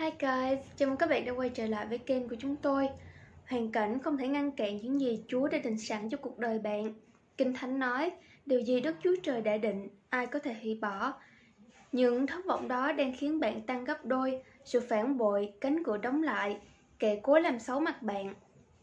Hi guys, chào mừng các bạn đã quay trở lại với kênh của chúng tôi. Hoàn cảnh không thể ngăn cản những gì Chúa đã định sẵn cho cuộc đời bạn. Kinh Thánh nói, điều gì Đức Chúa Trời đã định, ai có thể hủy bỏ. Những thất vọng đó đang khiến bạn tăng gấp đôi, sự phản bội, cánh cửa đóng lại, kẻ cố làm xấu mặt bạn.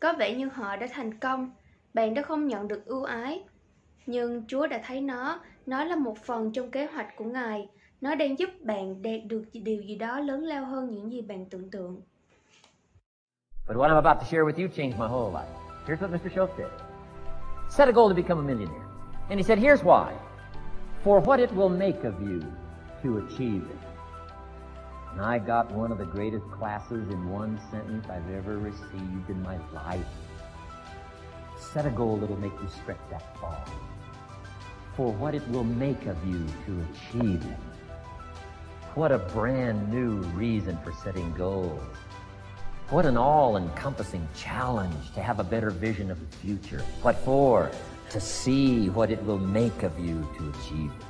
Có vẻ như họ đã thành công, bạn đã không nhận được ưu ái. Nhưng Chúa đã thấy nó, nó là một phần trong kế hoạch của Ngài. Nó đang giúp bạn đạt được điều gì đó lớn lao hơn những gì bạn tưởng tượng. But what I'm about to share with you changed my whole life. Here's what Mr. Shoaff did. Set a goal to become a millionaire. And he said, here's why. For what it will make of you to achieve it. And I got one of the greatest classes in one sentence I've ever received in my life. Set a goal that'll make you stretch that far. For what it will make of you to achieve it. What a brand new reason for setting goals. What an all-encompassing challenge to have a better vision of the future. What for? To see what it will make of you to achieve it.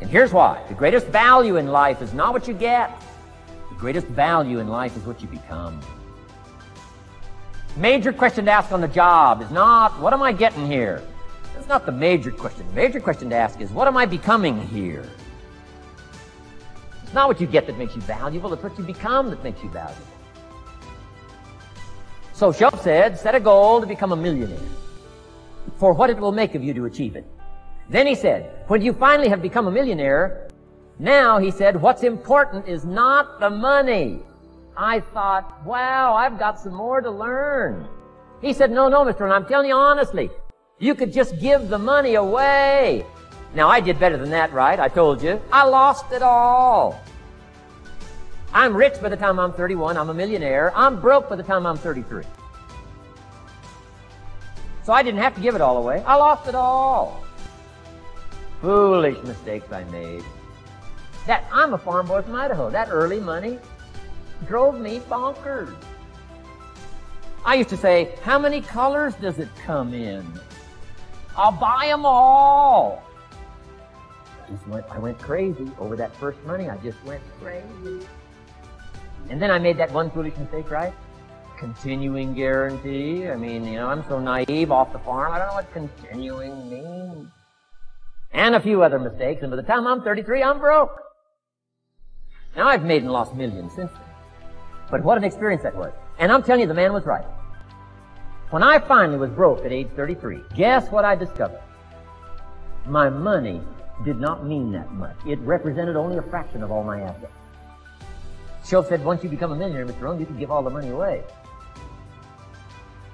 And here's why. The greatest value in life is not what you get. The greatest value in life is what you become. Major question to ask on the job is not, what am I getting here? That's not the major question. The major question to ask is, what am I becoming here? It's not what you get that makes you valuable, it's what you become that makes you valuable. So Shoaff said, set a goal to become a millionaire for what it will make of you to achieve it. Then he said, when you finally have become a millionaire, now he said, what's important is not the money. I thought, wow, I've got some more to learn. He said, no, no, Mr. And I'm telling you honestly, you could just give the money away. Now I did better than that, right? I told you. I lost it all. I'm rich by the time I'm 31. I'm a millionaire. I'm broke by the time I'm 33. So I didn't have to give it all away. I lost it all. Foolish mistakes I made. That I'm a farm boy from Idaho. That early money drove me bonkers. I used to say, how many colors does it come in? I'll buy them all. Just went, I went crazy over that first money. I just went crazy. And then I made that one foolish mistake, right? Continuing guarantee. I mean, you know, I'm so naive off the farm. I don't know what continuing means. And a few other mistakes. And by the time I'm 33, I'm broke. Now I've made and lost millions since then. But what an experience that was. And I'm telling you, the man was right. When I finally was broke at age 33, guess what I discovered? My money did not mean that much. It represented only a fraction of all my assets. Shoaff said, once you become a millionaire, Mr. Rohn, you can give all the money away.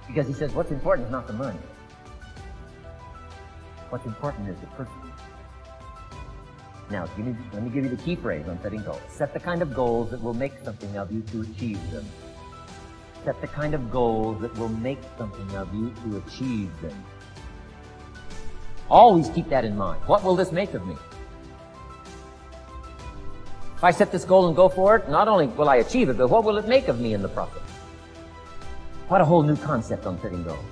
Because he says, what's important is not the money. What's important is the person. Now, me, let me give you the key phrase on setting goals. Set the kind of goals that will make something of you to achieve them. Set the kind of goals that will make something of you to achieve them. Always keep that in mind. What will this make of me? If I set this goal and go for it, not only will I achieve it, but what will it make of me in the process? What a whole new concept on setting goals.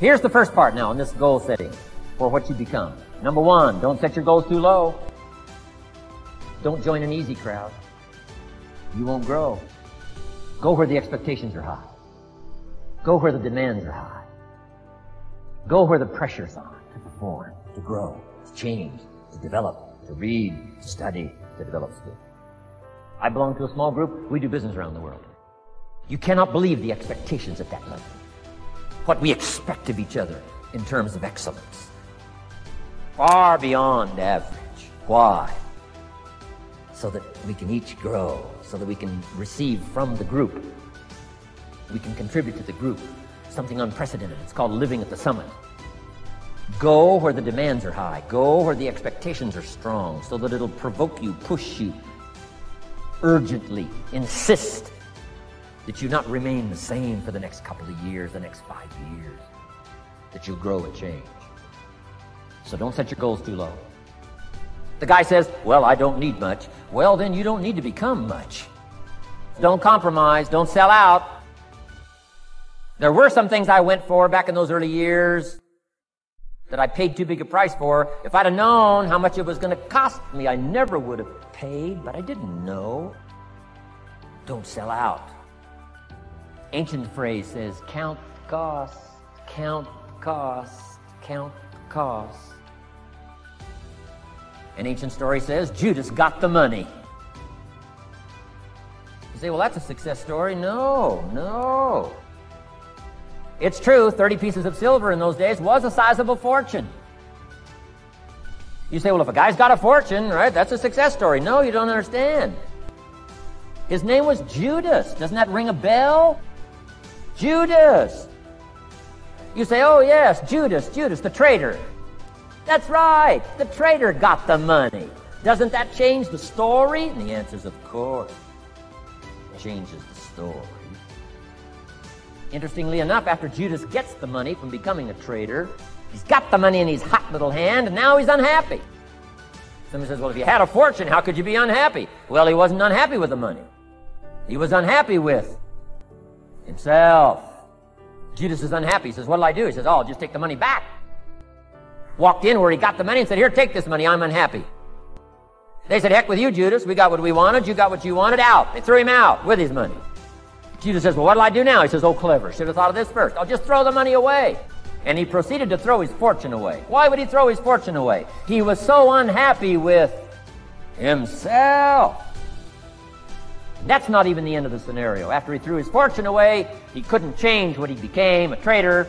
Here's the first part now in this goal setting for what you become. Number one, don't set your goals too low. Don't join an easy crowd. You won't grow. Go where the expectations are high. Go where the demands are high. Go where the pressure's on perform, to grow, to change, to develop, to read, to study, to develop skills. I belong to a small group. We do business around the world. You cannot believe the expectations at that level. What we expect of each other in terms of excellence. Far beyond average. Why? So that we can each grow, so that we can receive from the group. We can contribute to the group. Something unprecedented. It's called living at the summit. Go where the demands are high. Go where the expectations are strong so that it'll provoke you, push you, urgently insist that you not remain the same for the next couple of years, the next five years, that you'll grow and change. So don't set your goals too low. The guy says, well, I don't need much. Well, then you don't need to become much. Don't compromise. Don't sell out. There were some things I went for back in those early years that I paid too big a price for. If I'd have known how much it was going to cost me, I never would have paid, but I didn't know. Don't sell out. Ancient phrase says, count cost, count cost, count cost. An ancient story says Judas got the money. You say, well, that's a success story. No, no. It's true, 30 pieces of silver in those days was a sizable fortune. You say, well, if a guy's got a fortune, right, that's a success story. No, you don't understand. His name was Judas. Doesn't that ring a bell? Judas. You say, oh, yes, Judas, Judas, the traitor. That's right, the traitor got the money. Doesn't that change the story? And the answer is, of course. It changes the story. Interestingly enough, after Judas gets the money from becoming a traitor, he's got the money in his hot little hand, and now he's unhappy. Somebody says, well, if you had a fortune, how could you be unhappy? Well, he wasn't unhappy with the money. He was unhappy with himself. Judas is unhappy. He says, what'll I do? He says, oh, I'll just take the money back. Walked in where he got the money and said, here, take this money. I'm unhappy. They said, heck with you, Judas. We got what we wanted. You got what you wanted. Out. They threw him out with his money. Judas says, Well, what'll I do now? He says, Oh, clever. Should have thought of this first. I'll just throw the money away. And he proceeded to throw his fortune away. Why would he throw his fortune away? He was so unhappy with himself. That's not even the end of the scenario. After he threw his fortune away, he couldn't change what he became, a traitor,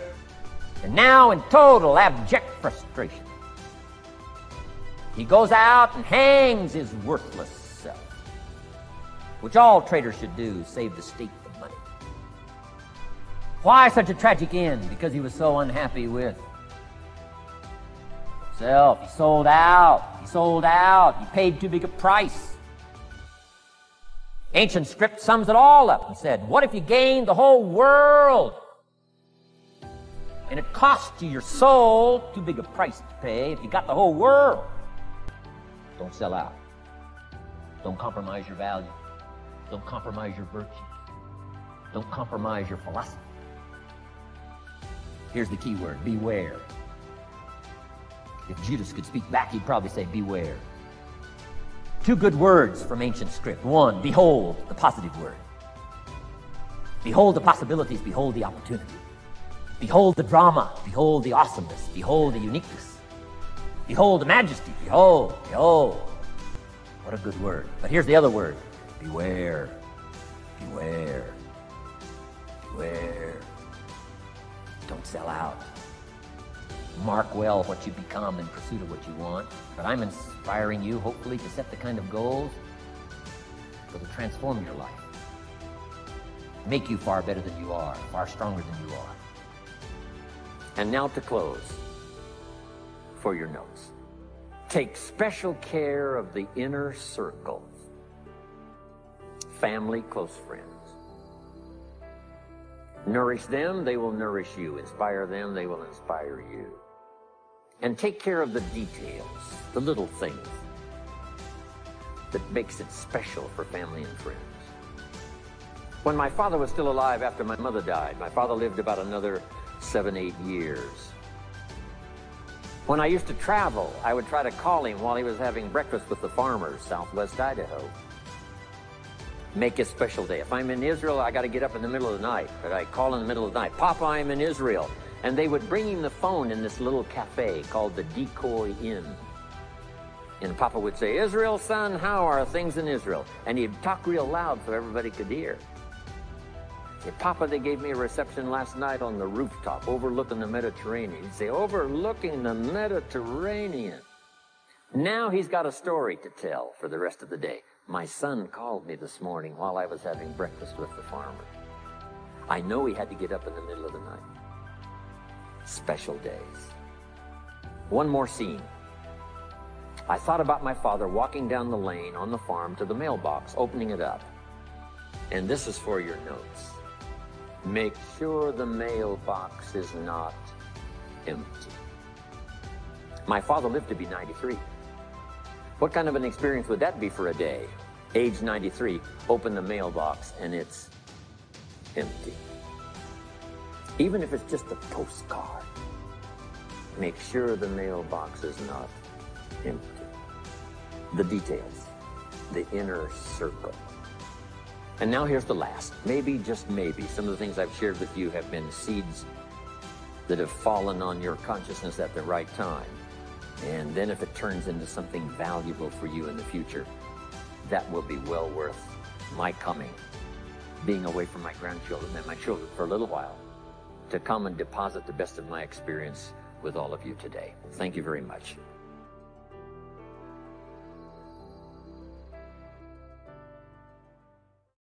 and now in total abject frustration. He goes out and hangs his worthless self, which all traitors should do, save the state why such a tragic end? Because he was so unhappy with himself. He sold out. He sold out. He paid too big a price. Ancient script sums it all up. He said, What if you gained the whole world? And it cost you your soul too big a price to pay if you got the whole world. Don't sell out. Don't compromise your value. Don't compromise your virtue. Don't compromise your philosophy. Here's the key word beware. If Judas could speak back, he'd probably say, Beware. Two good words from ancient script. One, behold, the positive word. Behold the possibilities, behold the opportunity. Behold the drama, behold the awesomeness, behold the uniqueness. Behold the majesty, behold, behold. What a good word. But here's the other word beware, beware, beware. Don't sell out. Mark well what you become in pursuit of what you want. But I'm inspiring you, hopefully, to set the kind of goals that will transform your life. Make you far better than you are, far stronger than you are. And now to close for your notes. Take special care of the inner circle. Family, close friends. Nourish them, they will nourish you. Inspire them, they will inspire you. And take care of the details, the little things that makes it special for family and friends. When my father was still alive after my mother died, my father lived about another seven, eight years. When I used to travel, I would try to call him while he was having breakfast with the farmers, southwest Idaho make a special day. If I'm in Israel, I got to get up in the middle of the night. But I call in the middle of the night, Papa, I'm in Israel. And they would bring him the phone in this little cafe called the Decoy Inn. And Papa would say, Israel, son, how are things in Israel? And he'd talk real loud so everybody could hear. Say, Papa, they gave me a reception last night on the rooftop overlooking the Mediterranean. He'd say, overlooking the Mediterranean. Now he's got a story to tell for the rest of the day. My son called me this morning while I was having breakfast with the farmer. I know he had to get up in the middle of the night. Special days. One more scene. I thought about my father walking down the lane on the farm to the mailbox, opening it up. And this is for your notes. Make sure the mailbox is not empty. My father lived to be 93. What kind of an experience would that be for a day? age 93, open the mailbox and it's empty. Even if it's just a postcard, make sure the mailbox is not empty. The details, the inner circle. And now here's the last. Maybe, just maybe, some of the things I've shared with you have been seeds that have fallen on your consciousness at the right time. And then if it turns into something valuable for you in the future, that will be well worth my coming, being away from my grandchildren and my children for a little while, to come and deposit the best of my experience with all of you today. Thank you very much.